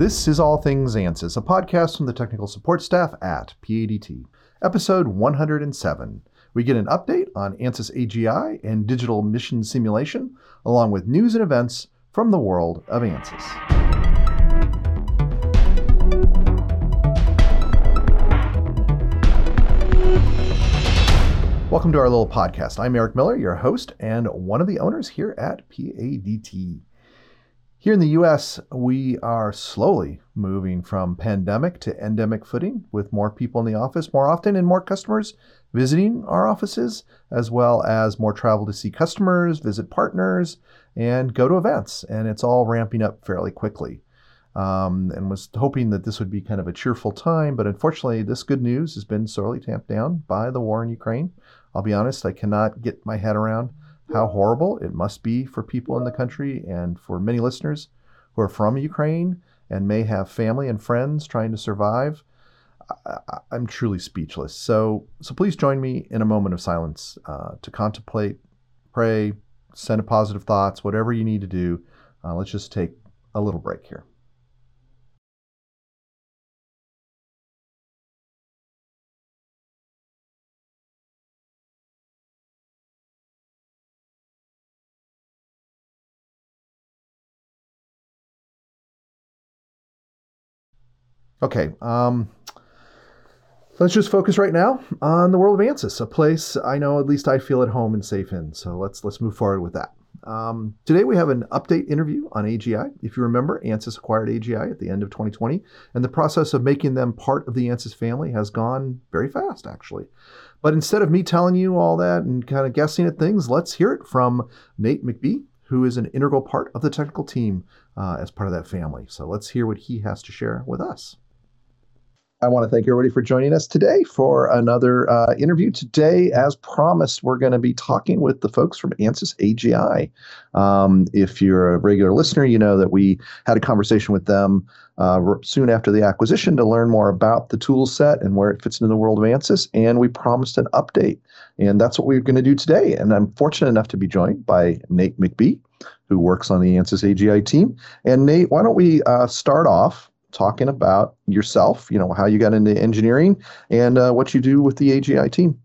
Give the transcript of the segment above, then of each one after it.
This is All Things ANSYS, a podcast from the technical support staff at PADT, episode 107. We get an update on ANSYS AGI and digital mission simulation, along with news and events from the world of ANSYS. Welcome to our little podcast. I'm Eric Miller, your host and one of the owners here at PADT. Here in the US, we are slowly moving from pandemic to endemic footing with more people in the office more often and more customers visiting our offices, as well as more travel to see customers, visit partners, and go to events. And it's all ramping up fairly quickly. Um, and was hoping that this would be kind of a cheerful time, but unfortunately, this good news has been sorely tamped down by the war in Ukraine. I'll be honest, I cannot get my head around how horrible it must be for people in the country and for many listeners who are from Ukraine and may have family and friends trying to survive. I, am truly speechless. So, so please join me in a moment of silence uh, to contemplate, pray, send a positive thoughts, whatever you need to do. Uh, let's just take a little break here. Okay, um, let's just focus right now on the world of ANSYS, a place I know at least I feel at home and safe in. So let's let's move forward with that. Um, today we have an update interview on AGI. If you remember, ANSYS acquired AGI at the end of 2020, and the process of making them part of the ANSYS family has gone very fast, actually. But instead of me telling you all that and kind of guessing at things, let's hear it from Nate McBee, who is an integral part of the technical team uh, as part of that family. So let's hear what he has to share with us. I want to thank everybody for joining us today for another uh, interview. Today, as promised, we're going to be talking with the folks from ANSYS AGI. Um, if you're a regular listener, you know that we had a conversation with them uh, soon after the acquisition to learn more about the tool set and where it fits into the world of ANSYS. And we promised an update. And that's what we're going to do today. And I'm fortunate enough to be joined by Nate McBee, who works on the ANSYS AGI team. And Nate, why don't we uh, start off talking about yourself, you know, how you got into engineering and uh, what you do with the AGI team.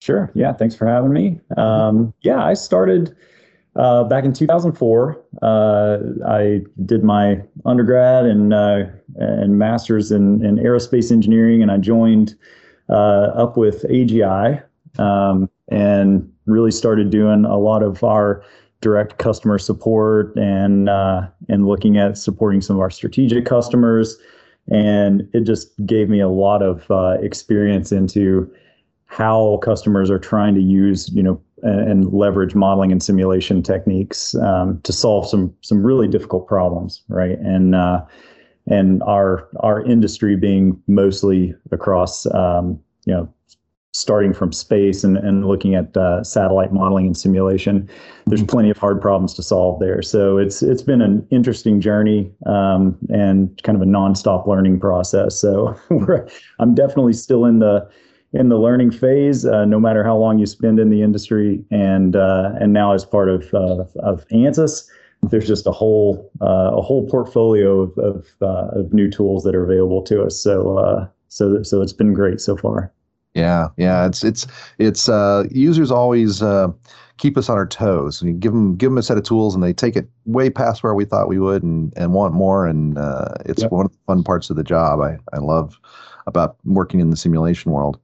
Sure. Yeah. Thanks for having me. Um, yeah, I started uh, back in 2004. Uh, I did my undergrad and uh, and master's in, in aerospace engineering, and I joined uh, up with AGI um, and really started doing a lot of our direct customer support and uh, and looking at supporting some of our strategic customers, and it just gave me a lot of uh, experience into how customers are trying to use you know and, leverage modeling and simulation techniques um, to solve some some really difficult problems, right? And uh, and our our industry being mostly across um, you know starting from space and, and looking at uh, satellite modeling and simulation. There's mm-hmm. plenty of hard problems to solve there. So it's it's been an interesting journey um, and kind of a nonstop learning process. So I'm definitely still in the in the learning phase, uh, no matter how long you spend in the industry. And uh, and now as part of uh, of ANSYS, there's just a whole uh, a whole portfolio of of, uh, of, new tools that are available to us. So so so it's been great so far. Yeah, yeah, it's it's it's uh, users always uh, keep us on our toes. And you give them give them a set of tools, and they take it way past where we thought we would, and and want more. And uh, it's yep. one of the fun parts of the job. I I love about working in the simulation world.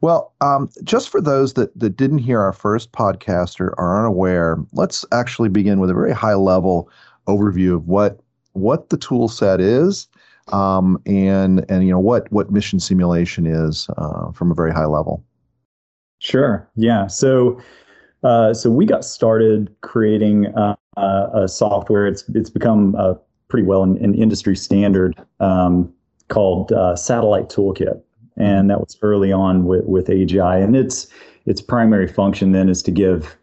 Well, um, just for those that that didn't hear our first podcast or are unaware, let's actually begin with a very high level overview of what what the tool set is um, and and you know what what mission simulation is uh, from a very high level. Sure. Yeah. So uh, so we got started creating uh, a software. It's it's become pretty well an, an industry standard um, called uh, Satellite Toolkit, and that was early on with with AGI. And its its primary function then is to give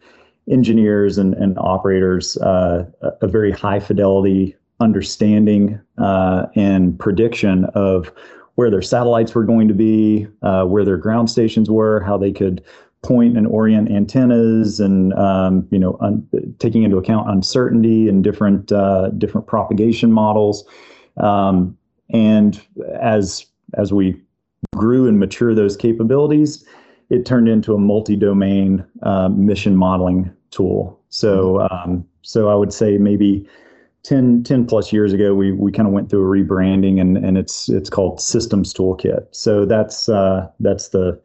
engineers and, and operators uh, a very high fidelity understanding uh, and prediction of where their satellites were going to be, uh, where their ground stations were, how they could point and orient antennas, and um, you know, un- taking into account uncertainty and different uh, different propagation models. Um, and as as we grew and mature those capabilities, it turned into a multi-domain uh, mission modeling tool. So mm-hmm. um, so I would say maybe 10, 10 plus years ago, we we kind of went through a rebranding and and it's it's called Systems Toolkit. So that's uh, that's the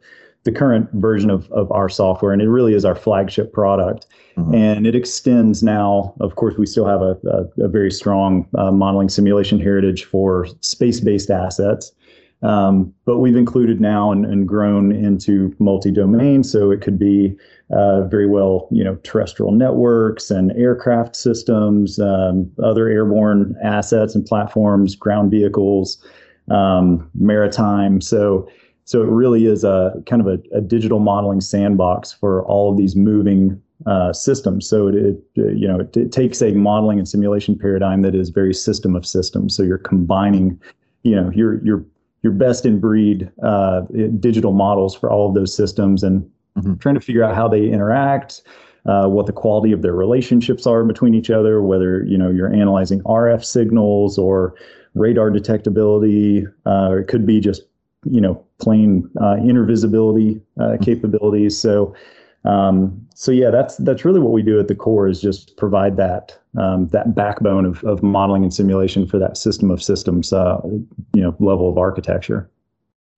the current version of, of our software, and it really is our flagship product. Mm-hmm. And it extends now. Of course, we still have a, a, a very strong uh, modeling simulation heritage for space based assets. Um, but we've included now and, and grown into multi-domain, so it could be uh, very well, you know, terrestrial networks and aircraft systems, um, other airborne assets and platforms, ground vehicles, um, maritime. So, so it really is a kind of a, a digital modeling sandbox for all of these moving uh, systems. So it, it you know it, it, takes a modeling and simulation paradigm that is very system of systems. So you're combining, you know, your your your best in breed uh, digital models for all of those systems and mm-hmm. trying to figure out how they interact. Uh, what the quality of their relationships are between each other, whether you know you're analyzing RF signals or radar detectability, uh, or it could be just you know plain uh, intervisibility uh, mm-hmm. capabilities. So um, so yeah, that's that's really what we do at the core is just provide that um, that backbone of, of modeling and simulation for that system of systems, uh, you know, level of architecture.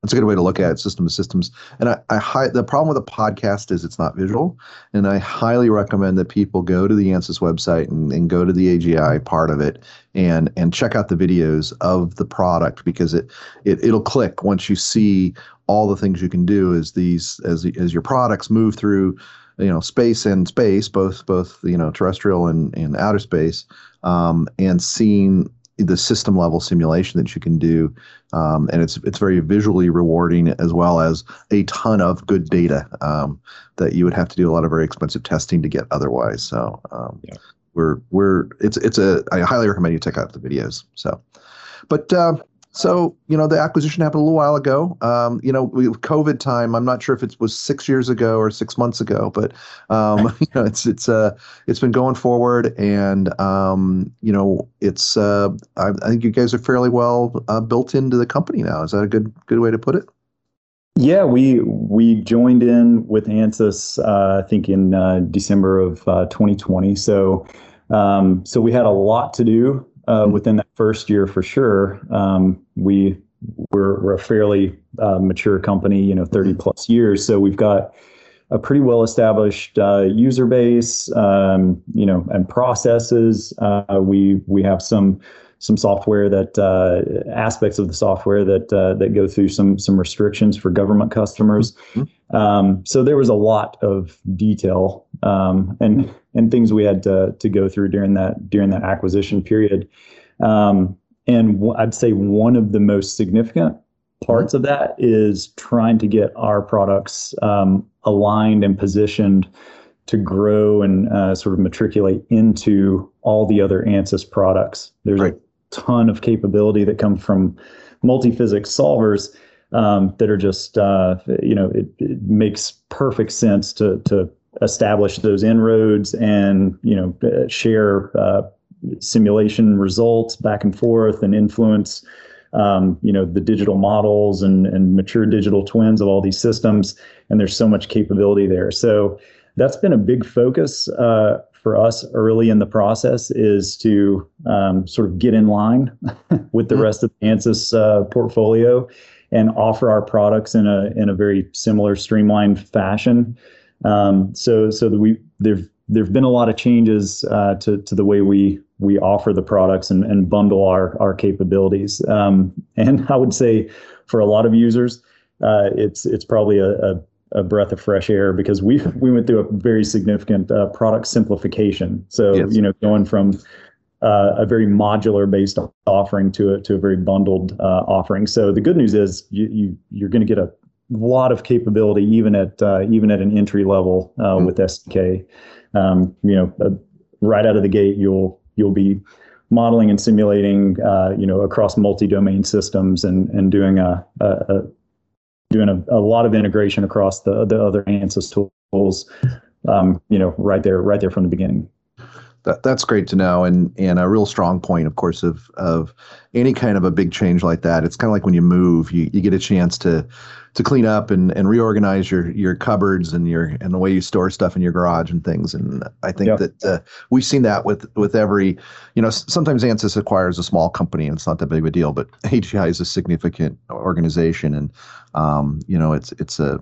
That's a good way to look at it, system systems. And I, I hi- the problem with a podcast is it's not visual, and I highly recommend that people go to the ANSYS website and, and go to the AGI part of it and and check out the videos of the product because it, it it'll click once you see all the things you can do as these as as your products move through you know space and space both both you know terrestrial and, and outer space um, and seeing the system level simulation that you can do um, and it's it's very visually rewarding as well as a ton of good data um, that you would have to do a lot of very expensive testing to get otherwise so um, yeah. we're we're it's it's a I highly recommend you check out the videos so but uh, so, you know, the acquisition happened a little while ago. Um, you know, we, COVID time. I'm not sure if it was six years ago or six months ago, but um, you know, it's it's uh it's been going forward, and um, you know, it's uh, I, I think you guys are fairly well uh, built into the company now. Is that a good good way to put it? Yeah, we we joined in with ANSYS, uh, I think in uh, December of uh, 2020. So um, so we had a lot to do uh, within that first year for sure. Um, we we're, we're a fairly uh, mature company, you know, 30 mm-hmm. plus years. So we've got a pretty well established uh, user base, um, you know, and processes. Uh, we we have some some software that uh, aspects of the software that uh, that go through some some restrictions for government customers. Mm-hmm. Um, so there was a lot of detail um, and and things we had to to go through during that during that acquisition period. Um, and w- I'd say one of the most significant parts of that is trying to get our products um, aligned and positioned to grow and uh, sort of matriculate into all the other ANSYS products. There's right. a ton of capability that come from multi-physics solvers um, that are just uh, you know it, it, makes perfect sense to to establish those inroads and you know uh, share uh, simulation results back and forth and influence um, you know the digital models and and mature digital twins of all these systems and there's so much capability there so that's been a big focus uh, for us early in the process is to um, sort of get in line with the mm-hmm. rest of the ANSYS uh, portfolio and offer our products in a in a very similar streamlined fashion. Um, so so that we there've there've been a lot of changes uh, to to the way we we offer the products and, and bundle our our capabilities. Um, and I would say for a lot of users, uh, it's it's probably a, a a breath of fresh air because we we went through a very significant uh, product simplification. So yes. you know, going from uh, a very modular based offering to a to a very bundled uh, offering. So the good news is you, you you're going to get a lot of capability even at uh, even at an entry level mm-hmm. with STK. Um, you know, uh, right out of the gate, you'll you'll be modeling and simulating, uh, you know, across multi-domain systems and and doing a, a, a doing a, a lot of integration across the the other ANSYS tools, um, you know, right there, right there from the beginning. That, that's great to know, and and a real strong point, of course, of of any kind of a big change like that. It's kind of like when you move, you, you get a chance to to clean up and, and reorganize your your cupboards and your and the way you store stuff in your garage and things. And I think yep. that uh, we've seen that with with every, you know, sometimes ANSYS acquires a small company and it's not that big of a deal, but AGI is a significant organization, and um, you know, it's it's a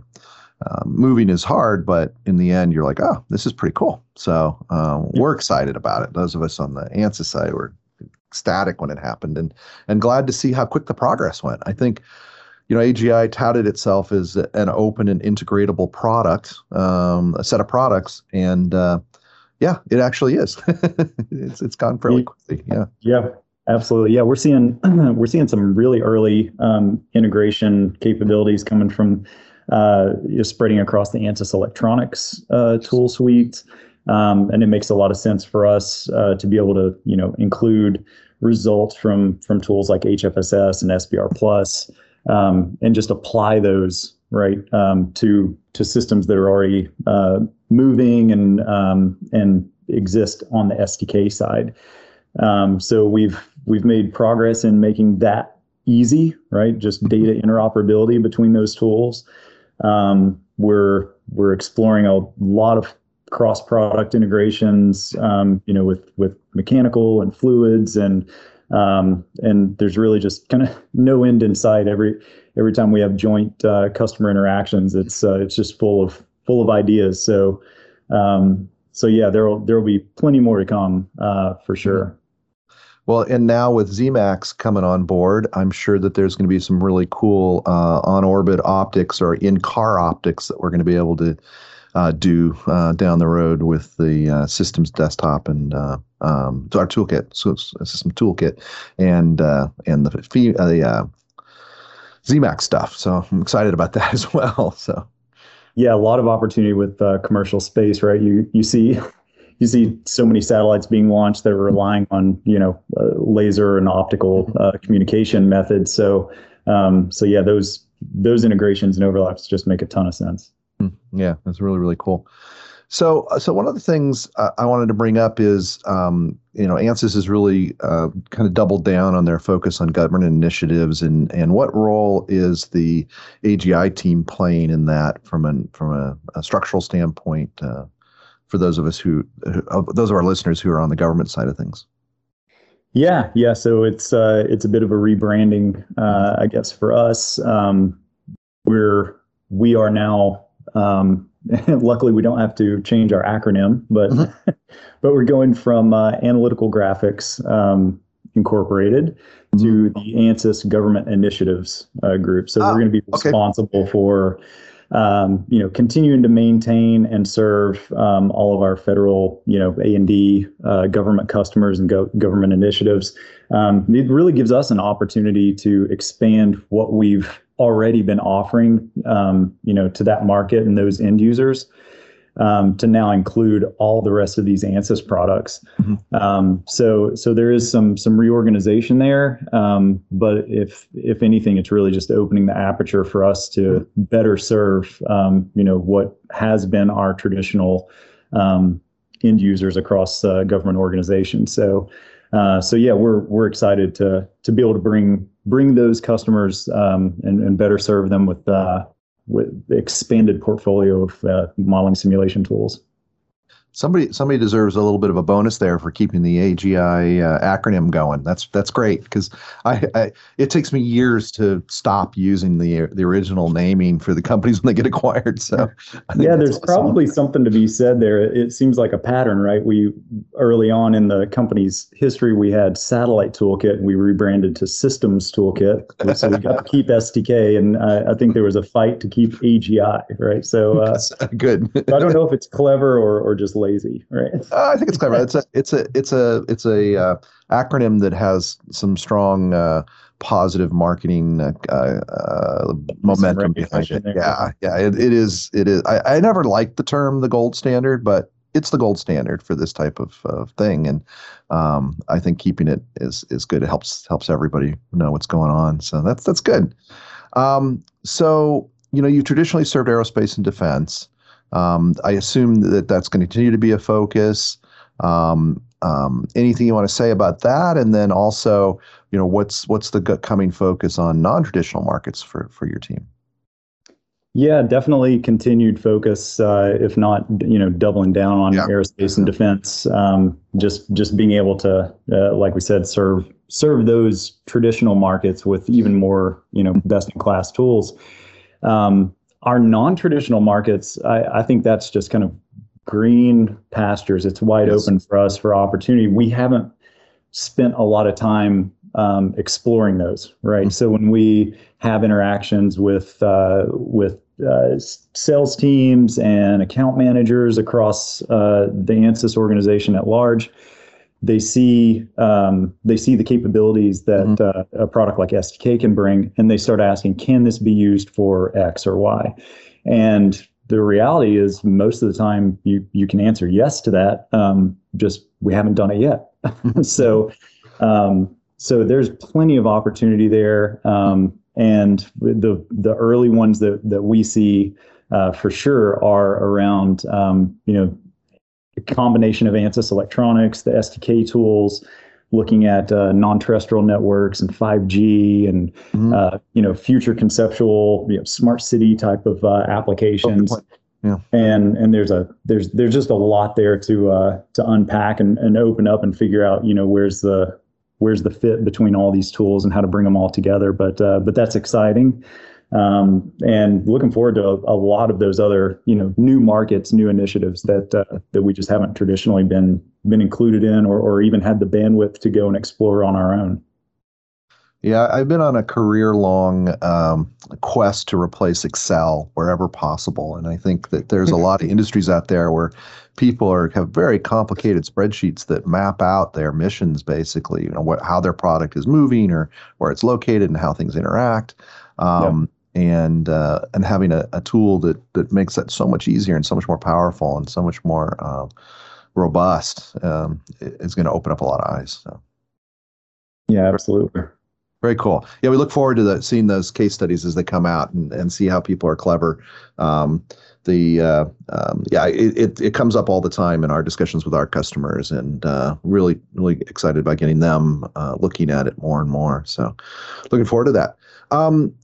um, moving is hard, but in the end, you're like, oh, this is pretty cool. So uh, we're excited about it. Those of us on the ANSYS side were ecstatic when it happened, and and glad to see how quick the progress went. I think, you know, AGI touted itself as an open and integratable product, um, a set of products, and uh, yeah, it actually is. it's it's gone fairly quickly. Yeah. Yeah. Absolutely, yeah. We're seeing we're seeing some really early um, integration capabilities coming from uh, spreading across the ANSYS Electronics uh, tool suite. Um, and it makes a lot of sense for us uh, to be able to, you know, include results from from tools like HFSS and SBR Plus, um, and just apply those right um, to to systems that are already uh, moving and um, and exist on the STK side. Um, so we've we've made progress in making that easy, right? Just data interoperability between those tools. Um, we're we're exploring a lot of cross product integrations, um, you know, with with mechanical and fluids and um, and there's really just kind of no end in sight. Every every time we have joint uh, customer interactions, it's uh, it's just full of full of ideas. So um, so yeah, there'll there'll be plenty more to come uh, for sure. Well, and now with Zemax coming on board, I'm sure that there's going to be some really cool uh, on orbit optics or in car optics that we're going to be able to uh, do uh, down the road with the uh, systems desktop and uh, um, our toolkit, so system toolkit, and uh, and the the Zemax stuff. So I'm excited about that as well. So. Yeah, a lot of opportunity with commercial space, right? You you see you see so many satellites being launched that are relying on you know uh, laser and optical uh, communication methods. So um, so yeah, those those integrations and overlaps just make a ton of sense. Yeah, that's really really cool. So, uh, so one of the things I wanted to bring up is, um, you know, ANSYS has really uh, kind of doubled down on their focus on government initiatives, and and what role is the AGI team playing in that from an from a, a structural standpoint? Uh, for those of us who, who those of our listeners who are on the government side of things? Yeah, yeah. So it's uh, it's a bit of a rebranding, uh, I guess, for us. Um, we're we are now. Um, luckily, we don't have to change our acronym, but mm-hmm. but we're going from uh, Analytical Graphics um, Incorporated mm-hmm. to the ANSYS Government Initiatives uh, Group. So we're going to be responsible okay. for um, you know, continuing to maintain and serve um, all of our federal, you know, A and D uh, government customers and go- government initiatives. Um, it really gives us an opportunity to expand what we've already been offering, um, you know, to that market and those end users um, to now include all the rest of these ANSYS products. Mm-hmm. Um, so so there is some some reorganization there, um, but if if anything, it's really just opening the aperture for us to better serve um, you know what has been our traditional um, end users across uh, government organizations. So. Uh, so yeah, we're we're excited to to be able to bring bring those customers um, and, and better serve them with uh, with expanded portfolio of uh, modeling simulation tools. Somebody somebody deserves a little bit of a bonus there for keeping the AGI uh, acronym going. That's that's great because I, I, it takes me years to stop using the the original naming for the companies when they get acquired. So yeah, there's awesome. probably something to be said there. It seems like a pattern, right? We early on in the company's history we had Satellite Toolkit and we rebranded to Systems Toolkit, so we got to keep STK, and uh, I think there was a fight to keep AGI, right? So uh, good. I don't know if it's clever or or just lazy, right? Uh, I think it's clever. It's a it's a it's a it's a uh, acronym that has some strong uh, positive marketing uh, uh, momentum behind it. Yeah, yeah. It, it is it is. I, I never liked the term the gold standard, but it's the gold standard for this type of, of thing, and um, I think keeping it is is good. It helps helps everybody know what's going on. So that's that's good. Um, so you know, you traditionally served aerospace and defense. Um, I assume that that's going to continue to be a focus. Um, um, anything you want to say about that, and then also, you know, what's what's the coming focus on non-traditional markets for for your team? Yeah, definitely continued focus, uh, if not, you know, doubling down on yeah. aerospace and defense. Um, just just being able to, uh, like we said, serve serve those traditional markets with even more, you know, best in class tools. Um, our non-traditional markets, I, I, think that's just kind of green pastures. It's wide yes. open for us for opportunity. We haven't spent a lot of time um, exploring those, right? Mm-hmm. So when we have interactions with uh, with uh, sales teams and account managers across uh, the ANSYS organization at large. They see um, they see the capabilities that mm-hmm. uh, a product like STK can bring, and they start asking, "Can this be used for X or Y?" And the reality is, most of the time, you you can answer yes to that. Um, just we haven't done it yet. so um, so there's plenty of opportunity there. Um, and the the early ones that that we see uh, for sure are around um, you know a combination of ANSYS electronics, the STK tools, looking at uh, non-terrestrial networks and 5G and mm-hmm. uh, you know future conceptual you know, smart city type of uh, applications. Oh, yeah. And and there's a there's there's just a lot there to uh, to unpack and, and open up and figure out you know where's the where's the fit between all these tools and how to bring them all together. But uh, but that's exciting, um, and looking forward to a, a, lot of those other you know new markets, new initiatives that uh, that we just haven't traditionally been been included in, or or even had the bandwidth to go and explore on our own. Yeah, I've been on a career long um, quest to replace Excel wherever possible. And I think that there's a lot of industries out there where people are have very complicated spreadsheets that map out their missions basically, you know, what how their product is moving or where it's located and how things interact. Um, And uh, and having a, a tool that that makes that so much easier and so much more powerful and so much more uh, robust um, is going to open up a lot of eyes. So. Yeah, absolutely. Very cool. Yeah, we look forward to the, seeing those case studies as they come out and, and see how people are clever. Um, the uh, um, yeah, it, it, comes up all the time in our discussions with our customers, and uh, really really excited about getting them uh, looking at it more and more. So, looking forward to that. Um,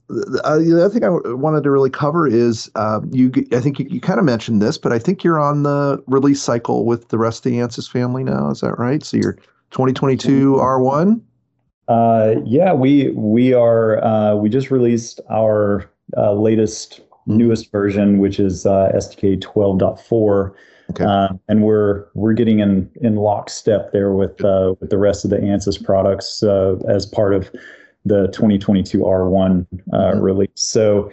uh, the other thing I wanted to really cover is um, you. I think you, you kind of mentioned this, but I think you're on the release cycle with the rest of the Ansys family now. Is that right? So you're 2022 R1. Uh, yeah, we we are uh, we just released our uh, latest. Newest version, which is uh, STK 12.4. Okay. Uh, and we're we're getting in in lockstep there with uh, with the rest of the ANSYS products uh, as part of the 2022 R1 uh, mm-hmm. release. So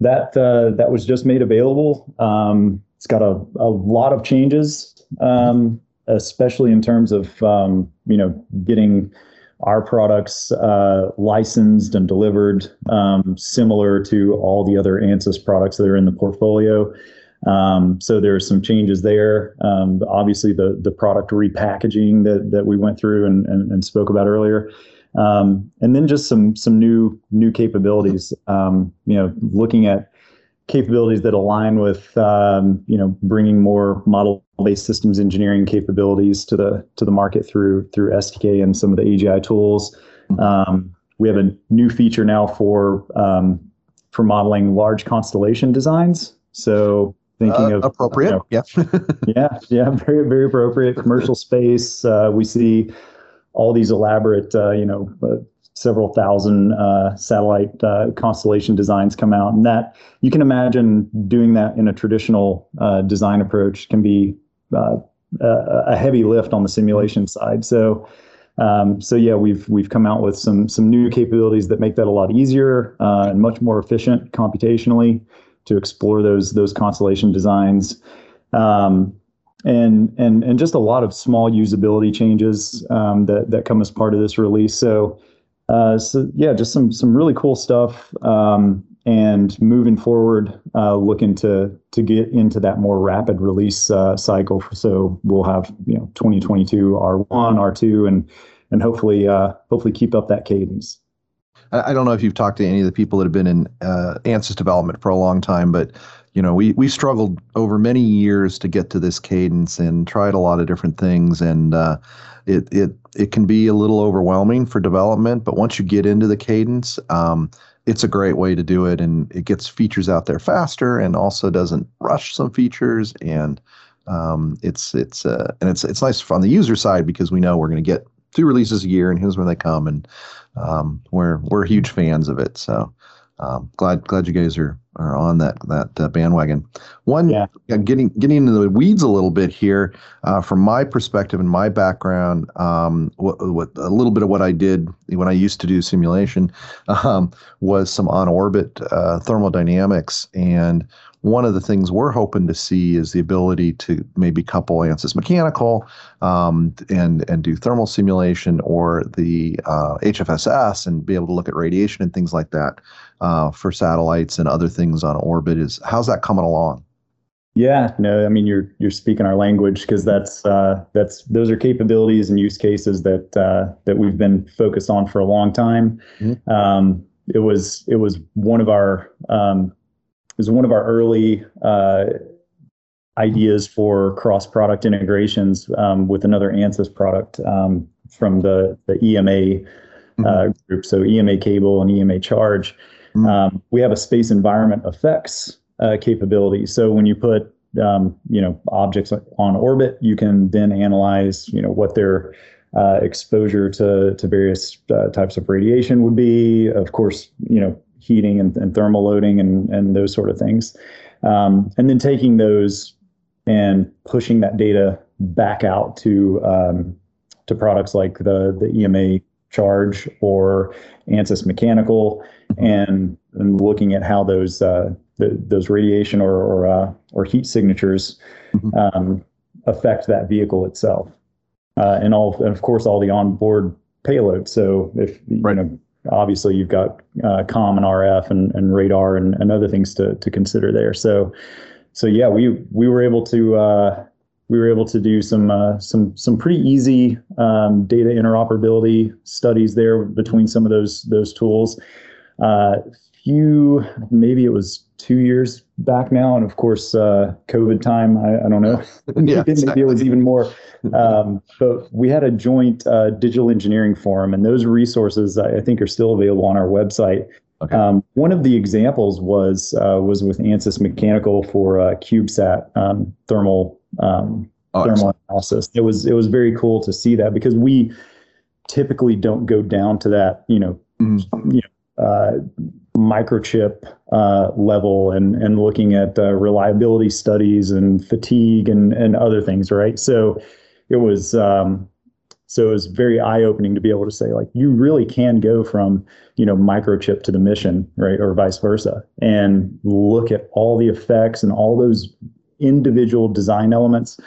that uh, that was just made available. Um, it's got a, a lot of changes, um, especially in terms of um, you know getting our products uh, licensed and delivered um, similar to all the other ANSYS products that are in the portfolio. Um, so there are some changes there. Um, obviously, the the product repackaging that that we went through and, and, and spoke about earlier, um, and then just some some new new capabilities. Um, you know, looking at capabilities that align with um, you know bringing more model-based systems engineering capabilities to the to the market through through STK and some of the AGI tools. Um, we have a new feature now for um, for modeling large constellation designs. So thinking uh, of appropriate, you know, yeah, yeah, yeah, very very appropriate commercial space. Uh, we see all these elaborate, uh, you know, uh, several thousand uh, satellite uh, constellation designs come out, and that you can imagine doing that in a traditional uh, design approach can be uh, a heavy lift on the simulation side. So. Um, so yeah, we've we've come out with some some new capabilities that make that a lot easier uh, and much more efficient computationally to explore those those constellation designs. Um, and and and just a lot of small usability changes um, that that come as part of this release. So uh, so yeah, just some some really cool stuff. Um, and moving forward, uh, looking to to get into that more rapid release uh, cycle. So we'll have you know 2022 R1, R2, and and hopefully uh, hopefully keep up that cadence. I don't know if you've talked to any of the people that have been in uh, ANSYS development for a long time, but you know, we we struggled over many years to get to this cadence and tried a lot of different things, and uh, it it it can be a little overwhelming for development. But once you get into the cadence, um, it's a great way to do it, and it gets features out there faster, and also doesn't rush some features, and um, it's it's uh, and it's it's nice on the user side because we know we're going to get two releases a year, and here's when they come, and um, we're we're huge fans of it. So um, glad glad you guys are are on that that uh, bandwagon. One, yeah. getting getting into the weeds a little bit here, uh, from my perspective and my background, um, what, what, a little bit of what I did when I used to do simulation um, was some on orbit uh, thermodynamics, and one of the things we're hoping to see is the ability to maybe couple ANSYS mechanical um, and and do thermal simulation or the uh, HFSS and be able to look at radiation and things like that uh, for satellites and other things on orbit. Is how's that coming along? Yeah, no, I mean you're you're speaking our language because that's uh, that's those are capabilities and use cases that uh, that we've been focused on for a long time. Mm-hmm. Um, it was it was one of our um, was one of our early uh, ideas for cross product integrations um, with another ANSYS product um, from the, the EMA uh, mm-hmm. group. So EMA cable and EMA charge. Mm-hmm. Um, we have a space environment effects uh, capability. So when you put um, you know objects on orbit, you can then analyze you know what their uh, exposure to to various uh, types of radiation would be. Of course, you know heating and, and thermal loading and, and those sort of things. Um, and then taking those and pushing that data back out to um, to products like the the EMA charge or ANSYS mechanical and, and looking at how those uh, the, those radiation or or, uh, or heat signatures mm-hmm. um, affect that vehicle itself uh, and all and of course all the onboard payload so if right. you know obviously you've got uh, com and RF and, and radar and, and other things to, to consider there. So, so yeah, we, we were able to, uh, we were able to do some, uh, some, some pretty easy um, data interoperability studies there between some of those, those tools. Uh, few, maybe it was two years back now, and of course, uh, COVID time. I, I don't know. yeah, maybe exactly. it was even more. Um, but we had a joint uh, digital engineering forum, and those resources I, I think are still available on our website. Okay. Um, one of the examples was uh, was with ANSYS Mechanical for uh, CubeSat um, thermal um, oh, thermal analysis. It was it was very cool to see that because we typically don't go down to that you know, mm-hmm. you know uh, microchip uh, level and and looking at uh, reliability studies and fatigue and and other things, right? So it was um, so it was very eye opening to be able to say like you really can go from you know microchip to the mission, right, or vice versa, and look at all the effects and all those individual design elements.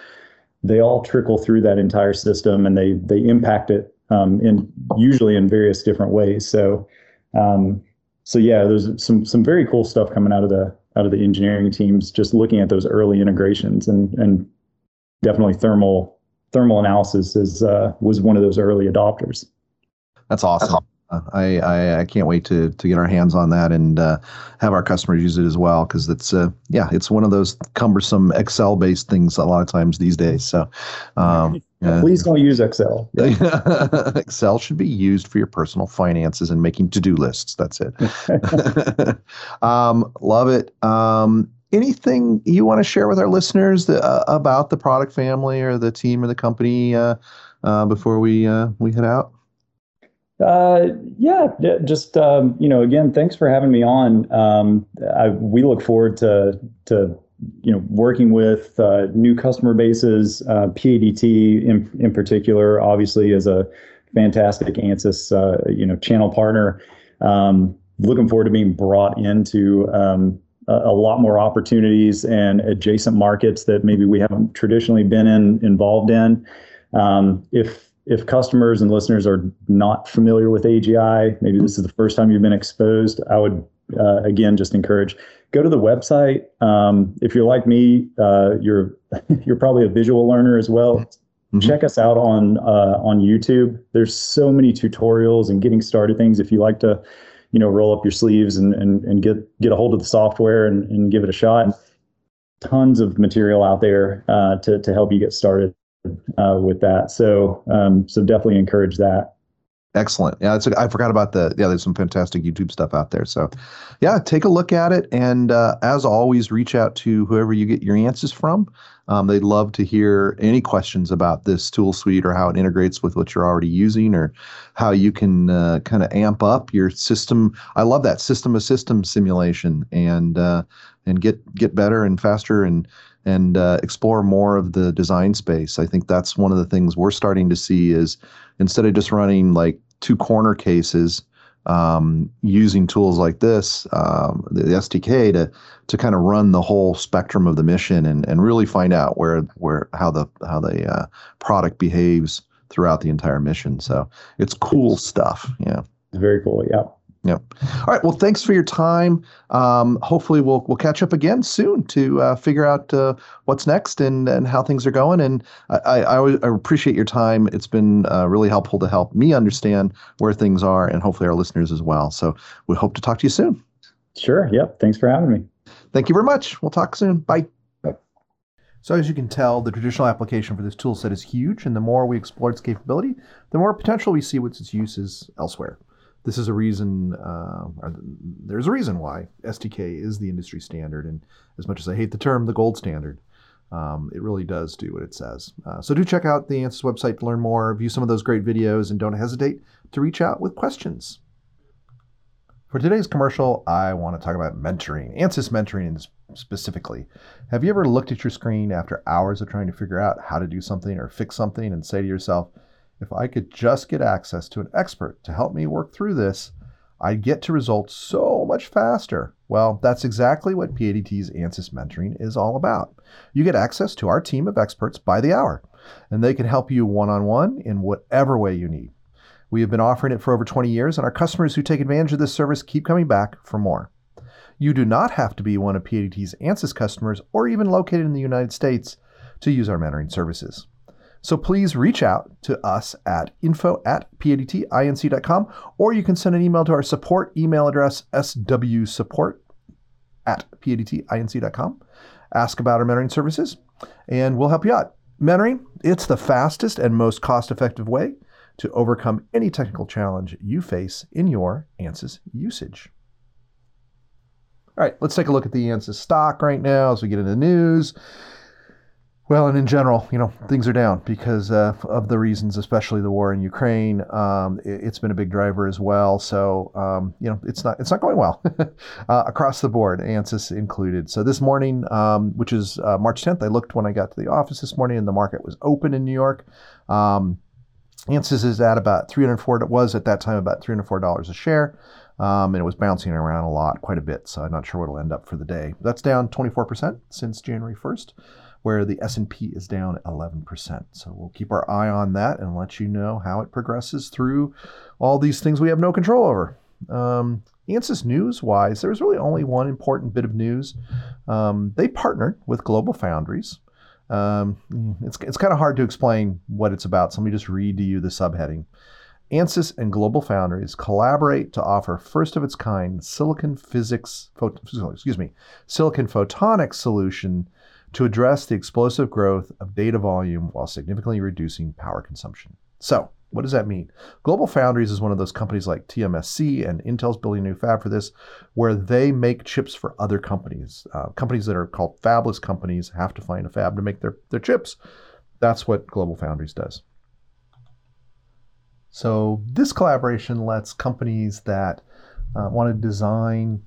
They all trickle through that entire system and they they impact it um, in usually in various different ways. So um, so yeah, there's some some very cool stuff coming out of the out of the engineering teams just looking at those early integrations and and definitely thermal thermal analysis is uh, was one of those early adopters. That's awesome. I, I, I can't wait to to get our hands on that and uh, have our customers use it as well because it's uh, yeah it's one of those cumbersome Excel based things a lot of times these days. So um, please don't use Excel. Yeah. Excel should be used for your personal finances and making to do lists. That's it. um, love it. Um, anything you want to share with our listeners that, uh, about the product family or the team or the company uh, uh, before we uh, we head out? Uh, yeah, just um, you know, again, thanks for having me on. Um, I, we look forward to to you know working with uh, new customer bases, uh, PADT in in particular, obviously is a fantastic ANSYS uh, you know channel partner. Um, looking forward to being brought into um, a, a, lot more opportunities and adjacent markets that maybe we haven't traditionally been in involved in. Um, if if customers and listeners are not familiar with AGI, maybe this is the first time you've been exposed, I would uh, again just encourage go to the website. Um, if you're like me, uh, you're you're probably a visual learner as well. Mm-hmm. Check us out on uh, on YouTube. There's so many tutorials and getting started things. If you like to, you know, roll up your sleeves and and, and get get a hold of the software and, and give it a shot. tons of material out there uh, to to help you get started uh, with that. So um, so definitely encourage that. Excellent. Yeah, it's I forgot about the yeah. There's some fantastic YouTube stuff out there. So, yeah, take a look at it, and uh, as always, reach out to whoever you get your answers from. Um, they'd love to hear any questions about this tool suite or how it integrates with what you're already using, or how you can uh, kind of amp up your system. I love that system of system simulation, and uh, and get get better and faster and and uh, explore more of the design space. I think that's one of the things we're starting to see is instead of just running like two corner cases um, using tools like this, um, the, the, STK, to to kind of run the whole spectrum of the mission and, and really find out where where how the how the uh, product behaves throughout the entire mission. So it's cool stuff. Yeah. Very cool. Yeah. Yeah. All right. Well, thanks for your time. Um, hopefully, we'll we'll catch up again soon to uh, figure out uh, what's next and and how things are going. And I I, I, I appreciate your time. It's been uh, really helpful to help me understand where things are, and hopefully our listeners as well. So we hope to talk to you soon. Sure. Yep. Thanks for having me. Thank you very much. We'll talk soon. Bye. So as you can tell, the traditional application for this tool set is huge, and the more we explore its capability, the more potential we see with its uses elsewhere. This is a reason, uh, there's a reason why STK is the industry standard. And as much as I hate the term, the gold standard, um, it really does do what it says. Uh, so do check out the ANSYS website to learn more, view some of those great videos, and don't hesitate to reach out with questions. For today's commercial, I want to talk about mentoring, ANSYS mentoring specifically. Have you ever looked at your screen after hours of trying to figure out how to do something or fix something and say to yourself, if I could just get access to an expert to help me work through this, I'd get to results so much faster. Well, that's exactly what PADT's ANSYS mentoring is all about. You get access to our team of experts by the hour, and they can help you one on one in whatever way you need. We have been offering it for over 20 years, and our customers who take advantage of this service keep coming back for more. You do not have to be one of PADT's ANSYS customers or even located in the United States to use our mentoring services. So please reach out to us at info at padtinc.com or you can send an email to our support email address, swsupport at padtinc.com. Ask about our mentoring services and we'll help you out. Mentoring, it's the fastest and most cost effective way to overcome any technical challenge you face in your ANSYS usage. All right, let's take a look at the ANSYS stock right now as we get into the news. Well, and in general, you know, things are down because uh, of the reasons, especially the war in Ukraine. Um, it, has been a big driver as well. So, um, you know, it's not it's not going well uh, across the board, ANSYS included. So this morning, um, which is uh, March 10th, I looked when I got to the office this morning, and the market was open in New York. Um, ANSYS is at about 304. It was at that time about 304 dollars a share. Um, and it was bouncing around a lot, quite a bit. So I'm not sure what it'll end up for the day. That's down 24% since January 1st where the S&P is down 11%. So we'll keep our eye on that and let you know how it progresses through all these things we have no control over. Um, ANSYS news wise, there was really only one important bit of news. Um, they partnered with Global Foundries. Um, it's it's kind of hard to explain what it's about, so let me just read to you the subheading. ANSYS and Global Foundries collaborate to offer first of its kind silicon physics, excuse me, silicon photonics solution to address the explosive growth of data volume while significantly reducing power consumption. So, what does that mean? Global Foundries is one of those companies like TSMC and Intel's building a new fab for this, where they make chips for other companies. Uh, companies that are called fabless companies have to find a fab to make their, their chips. That's what Global Foundries does. So, this collaboration lets companies that uh, want to design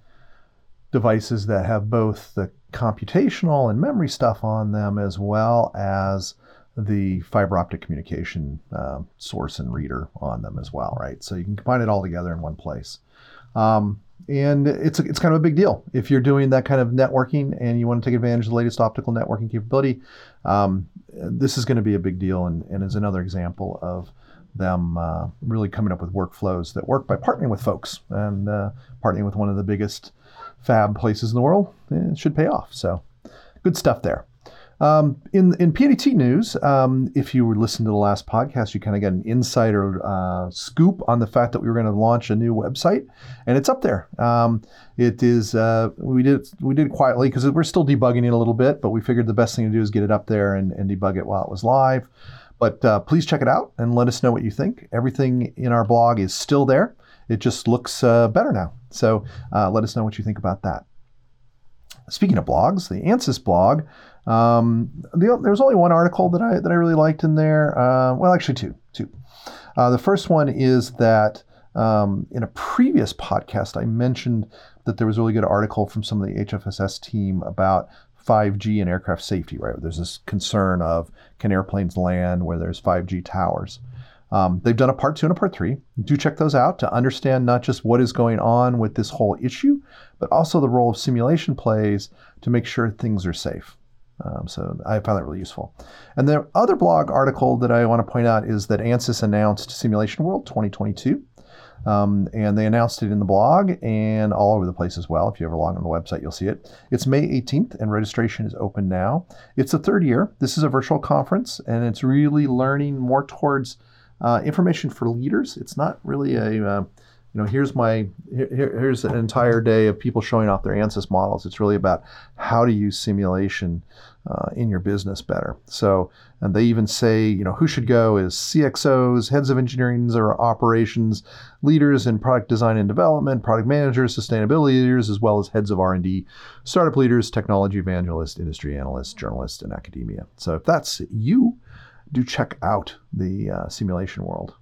devices that have both the computational and memory stuff on them, as well as the fiber optic communication uh, source and reader on them as well, right? So you can combine it all together in one place. Um, and it's, it's kind of a big deal. If you're doing that kind of networking and you want to take advantage of the latest optical networking capability, um, this is going to be a big deal and, and is another example of them uh, really coming up with workflows that work by partnering with folks and uh, partnering with one of the biggest fab places in the world, it should pay off. So good stuff there. Um, in in PADT news, um, if you were listening to the last podcast, you kind of got an insider uh, scoop on the fact that we were going to launch a new website, and it's up there. Um, it is uh, we did we did it quietly because we're still debugging it a little bit, but we figured the best thing to do is get it up there and, and debug it while it was live. But uh, please check it out and let us know what you think. Everything in our blog is still there. It just looks uh, better now. So uh, let us know what you think about that. Speaking of blogs, the ANSYS blog um, the, there's only one article that I that I really liked in there. Uh, well, actually, two. Two. Uh, the first one is that um, in a previous podcast, I mentioned that there was a really good article from some of the HFSS team about 5G and aircraft safety. Right, there's this concern of can airplanes land where there's 5G towers. Um, they've done a part two and a part three. Do check those out to understand not just what is going on with this whole issue, but also the role of simulation plays to make sure things are safe. Um, so I found that really useful. And the other blog article that I want to point out is that ANSYS announced Simulation World 2022. Um, and they announced it in the blog and all over the place as well. If you ever log on the website, you'll see it. It's May 18th, and registration is open now. It's the third year. This is a virtual conference, and it's really learning more towards uh, information for leaders. It's not really a uh, you know, here's my here, here's an entire day of people showing off their ANSYS models. It's really about how to use simulation uh, in your business better. So, and they even say, you know, who should go is CXOs, heads of engineering or operations, leaders in product design and development, product managers, sustainability leaders, as well as heads of R&D, startup leaders, technology evangelists, industry analysts, journalists, and academia. So, if that's you, do check out the uh, simulation world.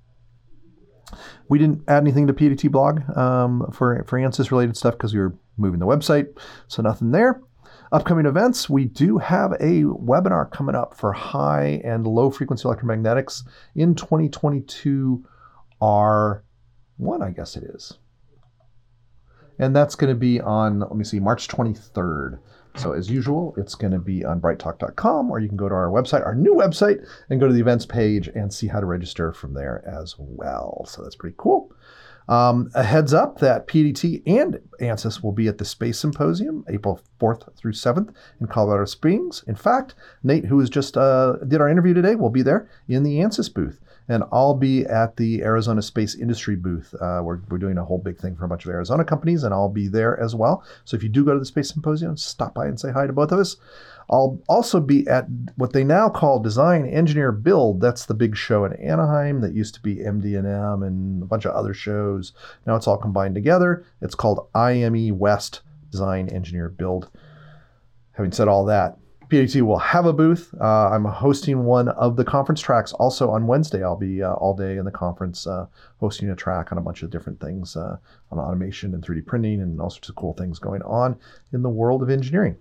We didn't add anything to PADT blog um, for, for ANSYS related stuff because we were moving the website, so nothing there. Upcoming events, we do have a webinar coming up for high and low frequency electromagnetics in 2022 R1, I guess it is. And that's going to be on, let me see, March 23rd. So, as usual, it's going to be on brighttalk.com, or you can go to our website, our new website, and go to the events page and see how to register from there as well. So, that's pretty cool. Um, a heads up that PADT and ANSYS will be at the Space Symposium April 4th through 7th in Colorado Springs. In fact, Nate, who was just uh, did our interview today, will be there in the ANSYS booth and I'll be at the Arizona Space Industry booth. Uh, we're, we're doing a whole big thing for a bunch of Arizona companies, and I'll be there as well. So if you do go to the Space Symposium, stop by and say hi to both of us. I'll also be at what they now call Design Engineer Build. That's the big show in Anaheim that used to be MD&M and a bunch of other shows. Now it's all combined together. It's called IME West Design Engineer Build. Having said all that, PADT will have a booth. Uh, I'm hosting one of the conference tracks also on Wednesday. I'll be uh, all day in the conference uh, hosting a track on a bunch of different things uh, on automation and 3D printing and all sorts of cool things going on in the world of engineering.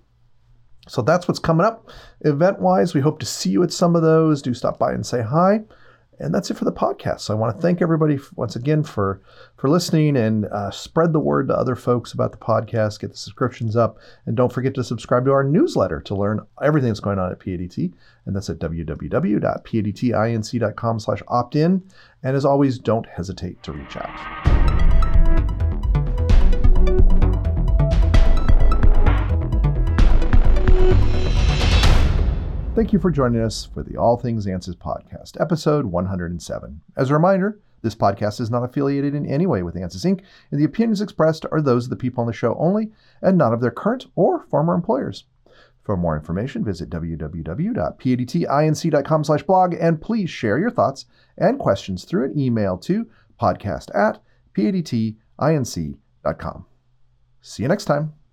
So that's what's coming up event wise. We hope to see you at some of those. Do stop by and say hi. And that's it for the podcast. So I want to thank everybody once again for for listening and uh, spread the word to other folks about the podcast. Get the subscriptions up, and don't forget to subscribe to our newsletter to learn everything that's going on at PADT. And that's at www.padtinc.com/opt-in. And as always, don't hesitate to reach out. Thank you for joining us for the All Things ANSYS podcast, episode 107. As a reminder, this podcast is not affiliated in any way with ANSYS Inc., and the opinions expressed are those of the people on the show only and not of their current or former employers. For more information, visit www.padtinc.com slash blog, and please share your thoughts and questions through an email to podcast at padtinc.com. See you next time.